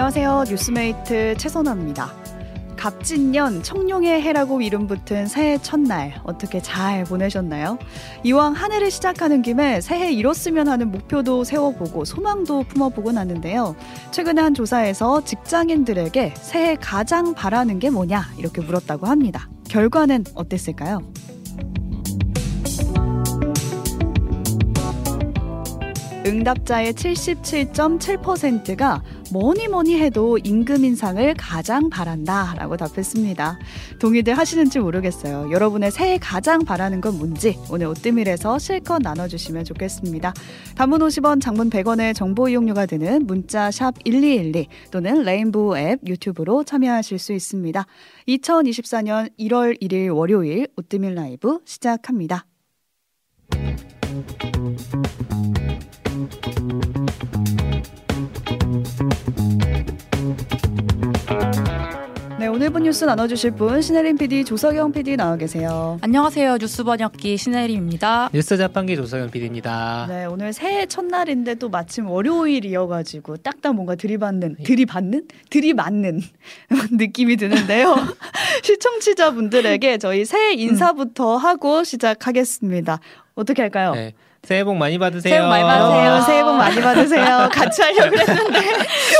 안녕하세요. 뉴스메이트 최선아입니다. 갑진년 청룡의 해라고 이름 붙은 새해 첫날 어떻게 잘 보내셨나요? 이왕 한 해를 시작하는 김에 새해 이뤘으면 하는 목표도 세워보고 소망도 품어보곤 하는데요. 최근에 한 조사에서 직장인들에게 새해 가장 바라는 게 뭐냐 이렇게 물었다고 합니다. 결과는 어땠을까요? 응답자의 77.7%가 뭐니 뭐니 해도 임금 인상을 가장 바란다 라고 답했습니다. 동의들 하시는지 모르겠어요. 여러분의 새해 가장 바라는 건 뭔지 오늘 오뜨밀에서 실컷 나눠주시면 좋겠습니다. 단문 50원, 장문 100원의 정보 이용료가 드는 문자 샵 1212 또는 레인보우 앱 유튜브로 참여하실 수 있습니다. 2024년 1월 1일 월요일 오뜨밀 라이브 시작합니다. 네, 오늘 본 뉴스 나눠주실 분 신혜림 PD, 조석영 PD 나와 계세요. 안녕하세요. 뉴스 번역기 신혜림입니다. 뉴스 자판기 조석영 PD입니다. 네, 오늘 새해 첫날인데 또 마침 월요일이어가지고 딱딱 뭔가 들이받는, 들이받는? 들이맞는 느낌이 드는데요. 시청자분들에게 저희 새해 인사부터 하고 시작하겠습니다. 어떻게 할까요? 네. 새해 복 많이 받으세요. 새해 복 많이 받으세요. 어, 새해 복 많이 받으세요. 같이 하려고 했는데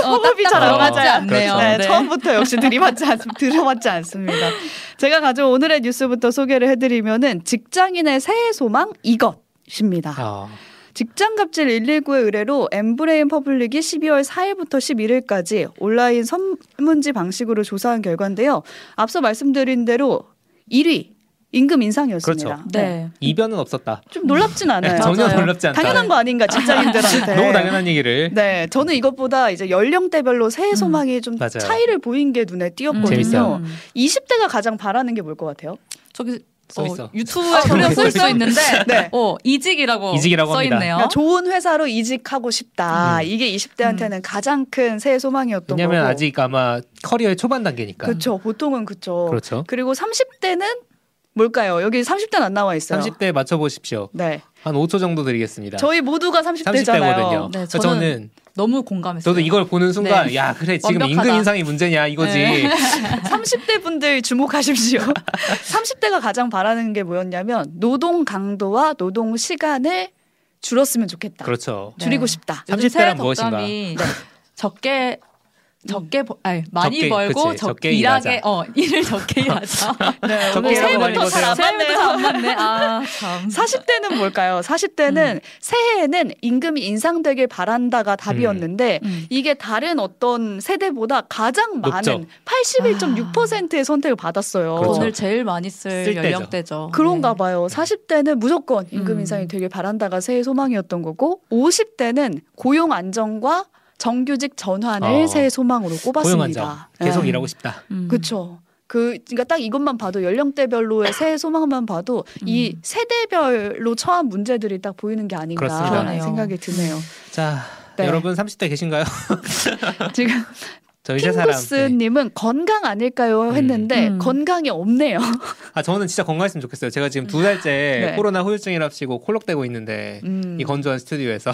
어, 호흡이 잘 안 맞지 않네요. 네, 네. 처음부터 역시 들이받지 않, 들어맞지 않습니다. 제가 가져온 오늘의 뉴스부터 소개를 해드리면은 직장인의 새해 소망 이것입니다. 어, 직장갑질 119의 의뢰로 엠브레인 퍼블릭이 12월 4일부터 11일까지 온라인 설문지 방식으로 조사한 결과인데요. 앞서 말씀드린 대로 1위 임금 인상이었습니다. 그렇죠. 네. 이변은 없었다. 좀 놀랍진 않아요. 전혀 맞아요. 놀랍지 않다. 당연한 거 아닌가 직장인들한테. 너무 당연한 얘기를. 네, 저는 이것보다 이제 연령대별로 새해 소망이 좀 맞아요. 차이를 보인 게 눈에 띄었거든요. 재밌어요. 20대가 가장 바라는 게 뭘 것 같아요? 저기 써 어, 있어. 유튜브에 그냥 쓸수 있는데 네. 어, 이직이라고, 이직이라고 써. 있네요. 그러니까 좋은 회사로 이직하고 싶다. 음. 이게 20대한테는 가장 큰 새해 소망이었던 왜냐면 거고. 아직 아마 커리어의 초반 단계니까. 그렇죠. 보통은 그렇죠. 그렇죠. 그리고 30대는 뭘까요? 여기 30대는 안 나와 있어요. 30대 맞춰 보십시오. 네. 한 5초 정도 드리겠습니다. 저희 모두가 30대잖아요. 30대거든요. 네, 저는, 저는 너무 공감했어요. 저도 이걸 보는 순간 네. 야 그래 지금 완벽하다. 임금 인상이 문제냐 이거지. 네. 30대 분들 주목하십시오. 30대가 가장 바라는 게 뭐였냐면 노동 강도와 노동 시간을 줄었으면 좋겠다. 그렇죠. 네. 줄이고 싶다. 요즘 30대란 새해 무엇인가? 덕담이 적게 적게 버, 아니 많이 적게, 벌고 그치, 적, 적게 일하게 일하자. 어 일을 적게 일하자. 네, 적게 많이 새해부터. 잘안 맞네요. 안 맞네. 아 참. 40대는 뭘까요? 40대는 새해에는 임금이 인상되길 바란다가 답이었는데 음. 이게 다른 어떤 세대보다 가장 높죠. 많은 81.6%의 선택을 받았어요. 그렇죠. 돈을 제일 많이 쓸, 쓸. 연령대죠. 그런가 네. 봐요. 40대는 무조건 임금 음. 인상이 되길 바란다가 새해 소망이었던 거고 50대는 고용 안정과 정규직 전환을 어. 새해 소망으로 꼽았습니다. 계속 네. 일하고 싶다. 음. 그렇죠. 그 그러니까 딱 이것만 봐도 연령대별로의 새해 소망만 봐도 이 음. 세대별로 처한 문제들이 딱 보이는 게 아닌가라는 그렇습니다. 생각이 드네요. 자 네. 여러분 30대 계신가요? 지금 세 사람. 네. 건강 아닐까요 했는데 음. 건강이 없네요. 아 저는 진짜 건강했으면 좋겠어요. 제가 지금 두 달째 네. 코로나 후유증이랍시고 콜록대고 있는데 음, 이 건조한 스튜디오에서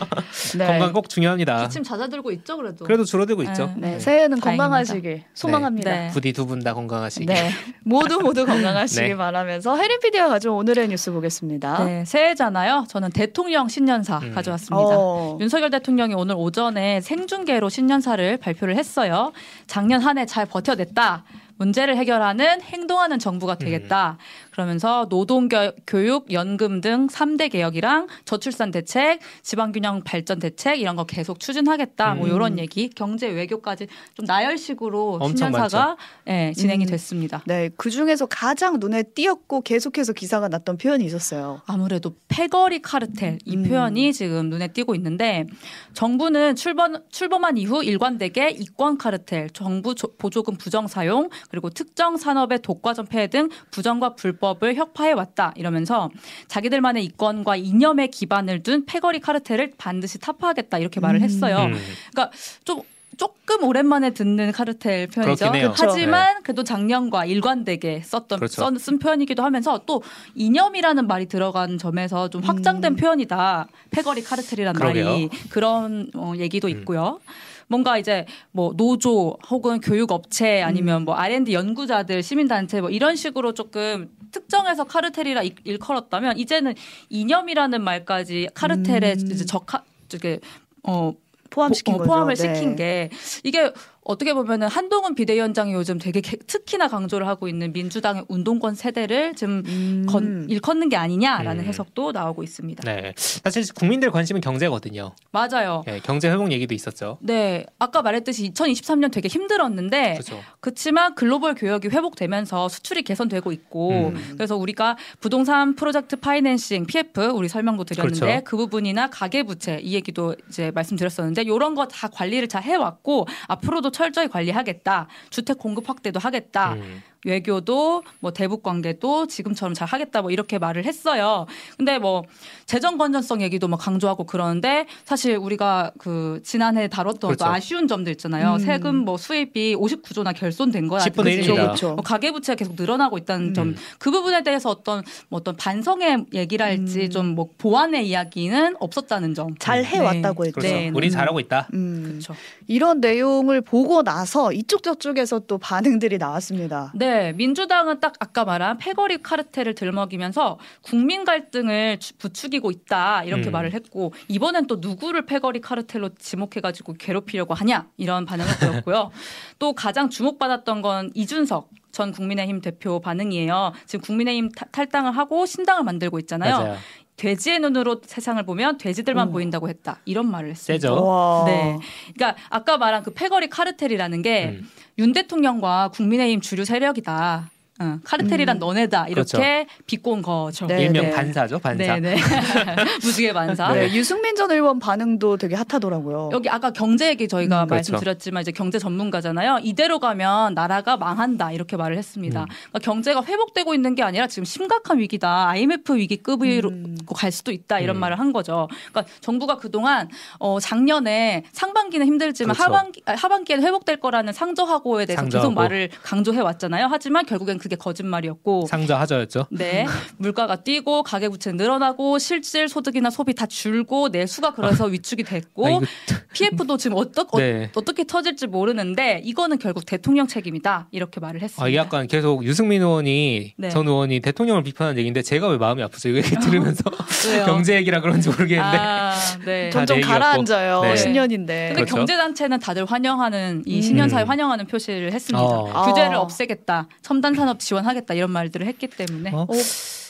네. 건강 꼭 중요합니다. 기침 잦아들고 있죠, 그래도. 그래도 줄어들고 있죠. 네. 네, 새해는 다행입니다. 건강하시길 소망합니다. 네. 부디 두 분 다 건강하시길. 네. 모두 모두 건강하시길 네. 바라면서 해리 PD가 가져온 오늘의 뉴스 보겠습니다. 네, 새해잖아요. 저는 대통령 신년사 음. 가져왔습니다. 어, 윤석열 대통령이 오늘 오전에 생중계로 신년사를 발표를 했 어요. 작년 한 해 잘 버텨냈다. 문제를 해결하는 행동하는 정부가 되겠다. 그러면서 노동 교육, 연금 등 3대 개혁이랑 저출산 대책, 지방 균형 발전 대책 이런 거 계속 추진하겠다. 뭐 음. 이런 얘기, 경제 외교까지 좀 나열식으로 신년사가 예, 진행이 음. 됐습니다. 네, 그 중에서 가장 눈에 띄었고 계속해서 기사가 났던 표현이 있었어요. 아무래도 패거리 카르텔 이 음. 표현이 지금 눈에 띄고 있는데 정부는 출범 출범한 이후 일관되게 이권 카르텔, 정부 조- 보조금 부정 사용 그리고 특정 산업의 독과 점 폐해 등 부정과 불법 을 혁파해 왔다 이러면서 자기들만의 이권과 이념에 기반을 둔 패거리 카르텔을 반드시 타파하겠다 이렇게 말을 음. 했어요. 음. 그러니까 좀 조금 오랜만에 듣는 카르텔 표현이죠. 그렇죠. 하지만 그래도 작년과 일관되게 썼던 그렇죠. 써- 쓴 표현이기도 하면서 또 이념이라는 말이 들어간 점에서 좀 확장된 음. 표현이다. 패거리 그러게요. 말이 그런 어, 얘기도 음. 있고요. 뭔가 이제 뭐 노조 혹은 교육업체 아니면 뭐 R&D 연구자들 시민단체 뭐 이런 식으로 조금 특정해서 카르텔이라 일- 일컬었다면 이제는 이념이라는 말까지 카르텔에 음. 이제 적하 이게 어 포함시킨 어, 거죠. 포함을 네. 시킨 게 이게 어떻게 보면은 한동훈 비대위원장이 요즘 되게 개- 특히나 강조를 하고 있는 민주당의 운동권 세대를 좀 음. 건, 일컫는 게 아니냐라는 음. 해석도 나오고 있습니다. 네. 사실 국민들 관심은 경제거든요. 맞아요. 예, 경제 회복 얘기도 있었죠. 네, 아까 말했듯이 2023년 되게 힘들었는데 그렇죠. 그렇지만 글로벌 교역이 회복되면서 수출이 개선되고 있고 음. 그래서 우리가 부동산 프로젝트 파이낸싱 PF 우리 설명도 드렸는데 그렇죠. 그 부분이나 가계 부채 이 얘기도 이제 말씀드렸었는데 이런 거 다 관리를 잘 해왔고 앞으로도 철저히 관리하겠다 주택 공급 확대도 하겠다 음. 외교도 뭐 대북 관계도 지금처럼 잘 하겠다 뭐 이렇게 말을 했어요. 근데 뭐 재정 건전성 얘기도 뭐 강조하고 그러는데 사실 우리가 그 지난해 다뤘던 그렇죠. 또 아쉬운 점들 있잖아요. 음. 세금 뭐 수입이 59조나 결손된 거야. 10분의 그치? 1입니다. 그렇죠. 뭐 가계 부채가 계속 늘어나고 있다는 음. 점. 그 부분에 대해서 어떤 뭐 어떤 반성의 얘기랄지 음. 좀뭐 보완의 이야기는 없었다는 점. 잘 네. 해왔다고 했죠. 그렇죠. 네, 우리 네. 잘하고 있다. 음. 그렇죠. 이런 내용을 보고 나서 이쪽 저쪽에서 또 반응들이 나왔습니다. 네, 민주당은 딱 아까 말한 패거리 카르텔을 들먹이면서 국민 갈등을 주- 부추기고 있다 이렇게 음. 말을 했고 이번엔 또 누구를 패거리 카르텔로 지목해가지고 괴롭히려고 하냐 이런 반응을 보였고요. 또 가장 주목받았던 건 이준석 전 국민의힘 대표 반응이에요. 지금 국민의힘 타- 탈당을 하고 신당을 만들고 있잖아요. 맞아요. 돼지의 눈으로 세상을 보면 돼지들만 오. 보인다고 했다 이런 말을 했습니다. 세죠. 네. 그러니까 아까 말한 그 패거리 카르텔이라는 게 음. 윤 대통령과 국민의힘 주류 세력이다. 응, 카르텔이란 음. 너네다. 이렇게 그렇죠. 비꼰 거죠. 네, 일명 네. 반사죠, 반사. 네, 네. 무지개 반사. 네, 유승민 전 의원 반응도 되게 핫하더라고요. 여기 아까 경제 얘기 저희가 음, 그렇죠. 말씀드렸지만 이제 경제 전문가잖아요. 이대로 가면 나라가 망한다 이렇게 말을 했습니다. 음. 그러니까 경제가 회복되고 있는 게 아니라 지금 심각한 위기다. IMF 위기급으로 음. 갈 수도 있다 이런 음. 말을 한 거죠. 그러니까 정부가 그동안 어 작년에 상반기는 힘들지만 그렇죠. 하반기 아, 하반기에는 회복될 거라는 상저하고에 대해서 상저하고. 계속 말을 강조해 왔잖아요. 하지만 결국엔 그게 거짓말이었고 상저 하저였죠. 네. 물가가 뛰고 가계 부채 늘어나고 실질 소득이나 소비 다 줄고 내수가 그래서 위축이 됐고 아, PF도 지금 어떠, 네. 어, 떻게 터질지 모르는데 이거는 결국 대통령 책임이다 이렇게 말을 했습니다. 아, 이게 약간 계속 유승민 의원이 네. 전 의원이 대통령을 비판하는 얘기인데 제가 왜 마음이 아프죠? 이거 얘기 들으면서? 경제 얘기라 그런지 모르겠는데 아, 네. 다 점점. 가라앉아요. 네. 신년인데. 근데 그렇죠. 경제단체는 다들 환영하는 이 음. 신년사에 환영하는 표시를 했습니다. 어. 규제를 아. 없애겠다, 첨단 산업 지원하겠다 이런 말들을 했기 때문에 어?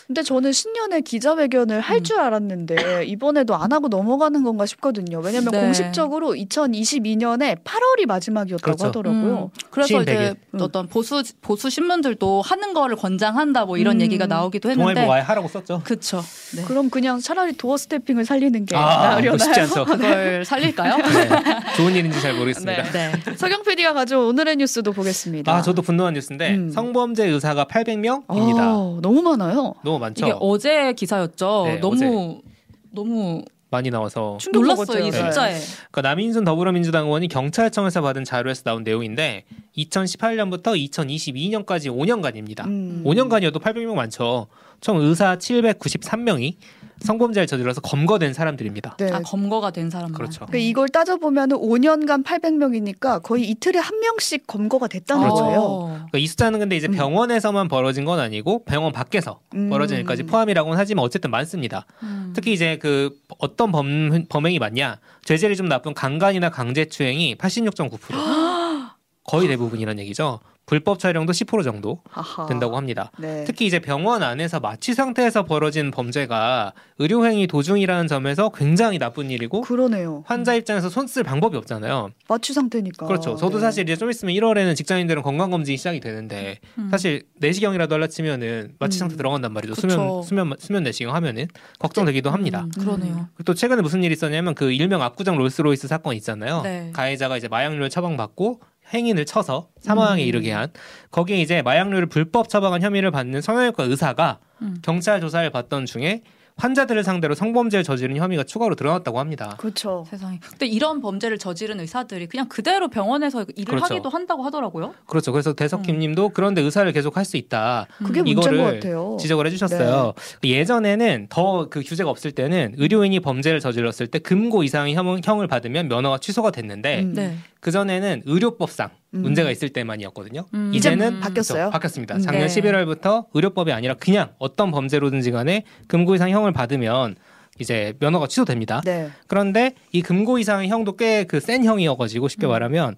어, 근데 저는 신년에 기자회견을 할 음. 줄 알았는데 이번에도 안 하고 넘어가는 건가 싶거든요. 왜냐하면 네. 공식적으로 2022년에 8월이 마지막이었다고 그렇죠. 하더라고요. 음, 그래서 이제. 음. 어떤 보수 보수 신문들도 하는 거를 권장한다 뭐 이런 음. 얘기가 나오기도 동아일보 했는데 아예 하라고 썼죠. 그쵸. 네. 그럼 그냥 차라리 도어 스태핑을 살리는 게 아, 그거 쉽지 나으려나요? 않죠. 그걸 살릴까요? 네. 좋은 일인지 잘 모르겠습니다. 네. 서경 PD가 가져온 오늘의 뉴스도 보겠습니다. 아, 저도 분노한 뉴스인데 음. 성범죄 의사가 800명입니다. 아, 너무 많아요. 너무 많죠. 이게 어제 기사였죠. 네, 너무 너무 많이 나와서 충격 놀랐어요. 이 네. 숫자에. 그러니까 남인순 더불어민주당 의원이 경찰청에서 받은 자료에서 나온 내용인데 2018년부터 2022년까지 5년간입니다. 음. 5년간이어도 800명 많죠. 총 의사 793명이 성범죄를 저질러서 검거된 사람들입니다. 네. 아 검거가 된 사람만. 그렇죠. 그 이걸 따져보면 5년간 800명이니까 거의 이틀에 한 명씩 검거가 됐다는 그렇죠. 거예요. 어. 그러니까 이 숫자는 근데 이제 음. 병원에서만 벌어진 건 아니고 병원 밖에서 음. 벌어진 일까지 포함이라고는 하지만 어쨌든 많습니다. 음. 특히 이제 그 어떤 범, 범행이 많냐 죄질이 좀 나쁜 강간이나 강제추행이 86.9% 거의 대부분이란 얘기죠. 불법 촬영도 10% 정도. 된다고 합니다. 네. 특히 이제 병원 안에서 마취 상태에서 벌어진 범죄가 의료행위 도중이라는 점에서 굉장히 나쁜 일이고 그러네요. 환자 입장에서 손쓸 방법이 없잖아요. 마취 상태니까. 그렇죠. 저도 네. 사실 이제 좀 있으면 1월에는 직장인들은 건강검진이 시작이 되는데 음. 사실 내시경이라도 하려 치면은 마취 상태 음. 들어간단 말이죠. 그쵸. 수면 수면 수면 내시경 하면은 걱정되기도 합니다. 음, 그러네요. 또 최근에 무슨 일이 있었냐면 그 일명 압구정 롤스로이스 사건 있잖아요. 네. 가해자가 이제 마약류를 처방받고 행인을 쳐서 사망에 음. 이르게 한 거기에 이제 마약류를 불법 처방한 혐의를 받는 성형외과 의사가 음. 경찰 조사를 받던 중에 환자들을 상대로 성범죄를 저지른 혐의가 추가로 드러났다고 합니다. 그렇죠. 세상에. 근데 이런 범죄를 저지른 의사들이 그냥 그대로 병원에서 일을 그렇죠. 하기도 한다고 하더라고요. 그렇죠. 그래서 대석김님도 그런데 의사를 계속 할 수 있다 그게 음. 문제인 것 이거를 같아요. 지적을 해주셨어요. 예전에는 더 그 규제가 없을 때는 의료인이 범죄를 저질렀을 때 금고 이상의 형- 형을 받으면 면허가 취소가 됐는데 음. 네. 그 전에는 의료법상 음. 문제가 있을 때만이었거든요. 음. 이제는 바뀌었어요? 그렇죠. 바뀌었습니다. 음. 작년 네. 11월부터 의료법이 아니라 그냥 어떤 범죄로든지 간에 금고 이상 형을 받으면 이제 면허가 취소됩니다. 네. 그런데 이 금고 이상의 형도 꽤 그 센 형이어가지고 쉽게 음. 말하면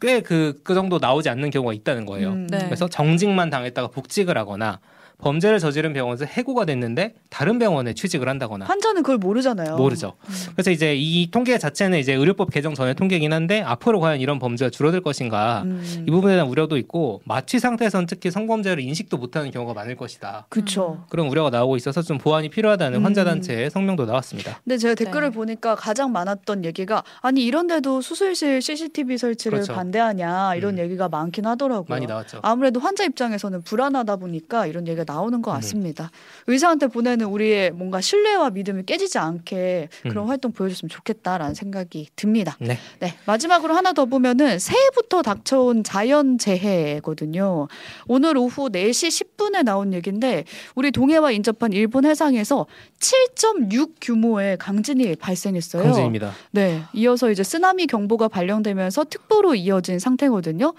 꽤 그 그 정도 나오지 않는 경우가 있다는 거예요. 음. 네. 그래서 정직만 당했다가 복직을 하거나 범죄를 저지른 병원에서 해고가 됐는데 다른 병원에 취직을 한다거나 환자는 그걸 모르잖아요. 모르죠. 음. 그래서 이제 이 통계 자체는 이제 의료법 개정 전의 통계이긴 한데 앞으로 과연 이런 범죄가 줄어들 것인가 음. 이 부분에 대한 우려도 있고 마취 상태에선 특히 성범죄를 인식도 못하는 경우가 많을 것이다. 그렇죠. 그런 우려가 나오고 있어서 좀 보완이 필요하다는 음. 환자 단체의 성명도 나왔습니다. 근데 제가 댓글을 네. 보니까 가장 많았던 얘기가 아니 이런데도 수술실 CCTV 설치를 그렇죠. 반대하냐 이런 음. 얘기가 많긴 하더라고요. 많이 나왔죠. 아무래도 환자 입장에서는 불안하다 보니까 이런 얘기가 나오는 것 네. 같습니다. 의사한테 보내는 우리의 뭔가 신뢰와 믿음이 깨지지 않게 그런 음. 활동 보여줬으면 좋겠다라는 생각이 듭니다. 네. 네, 마지막으로 하나 더 보면은 새해부터 닥쳐온 자연 재해거든요. 오늘 오후 4시 10분에 나온 얘기인데 우리 동해와 인접한 일본 해상에서 7.6 규모의 강진이 발생했어요. 강진입니다. 네, 이어서 이제 쓰나미 경보가 발령되면서 특보로 이어진 상태거든요.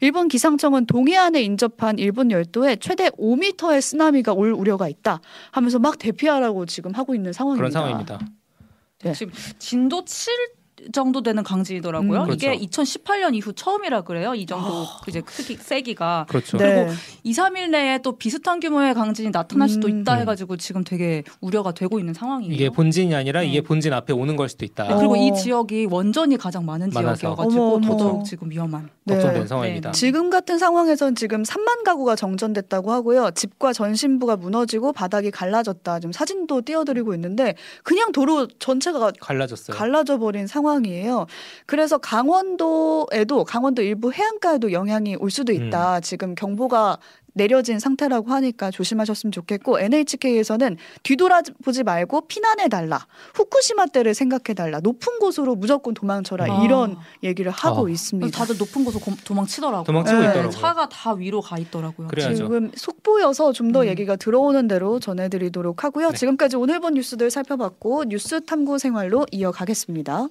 일본 기상청은 동해안에 인접한 일본 열도에 최대 5m 의 쓰나미가 올 우려가 있다 하면서 막 대피하라고 지금 하고 있는 상황입니다. 그런 상황입니다. 네. 지금 진도 7 정도 되는 강진이더라고요. 음. 그렇죠. 이게 2018년 이후 처음이라 그래요. 이 정도 이제 크기 세기가 그렇죠. 네. 2, 3일 내에 또 비슷한 규모의 강진이 나타날 수도 음. 있다 음. 해가지고 지금 되게 우려가 되고 있는 상황이에요. 이게 본진이 아니라 네. 이게 본진 앞에 오는 걸 수도 있다. 네, 그리고 어. 이 지역이 원전이 가장 많은 많아서. 지역이어가지고 어머. 더더욱 지금 위험한. 걱정된 네. 상황입니다. 지금 같은 상황에선 지금 3만 가구가 정전됐다고 하고요. 집과 전신부가 무너지고 바닥이 갈라졌다. 지금 사진도 띄워드리고 있는데 그냥 도로 전체가 갈라졌어요. 갈라져 버린 상황이에요. 그래서 강원도에도 강원도 일부 해안가에도 영향이 올 수도 있다. 지금 경보가 내려진 상태라고 하니까 조심하셨으면 좋겠고 NHK에서는 뒤돌아보지 말고 피난해 달라. 후쿠시마 때를 생각해 달라. 높은 곳으로 무조건 도망쳐라. 아. 이런 얘기를 하고 어. 있습니다. 다들 높은 곳으로 고- 도망치더라고요. 도망치고 네. 있더라고요. 차가 다 위로 가 있더라고요. 그래야죠. 지금 속보여서 좀더 음. 얘기가 들어오는 대로 전해드리도록 하고요. 네. 지금까지 오늘 본 뉴스들 살펴봤고 뉴스 탐구 생활로 이어가겠습니다.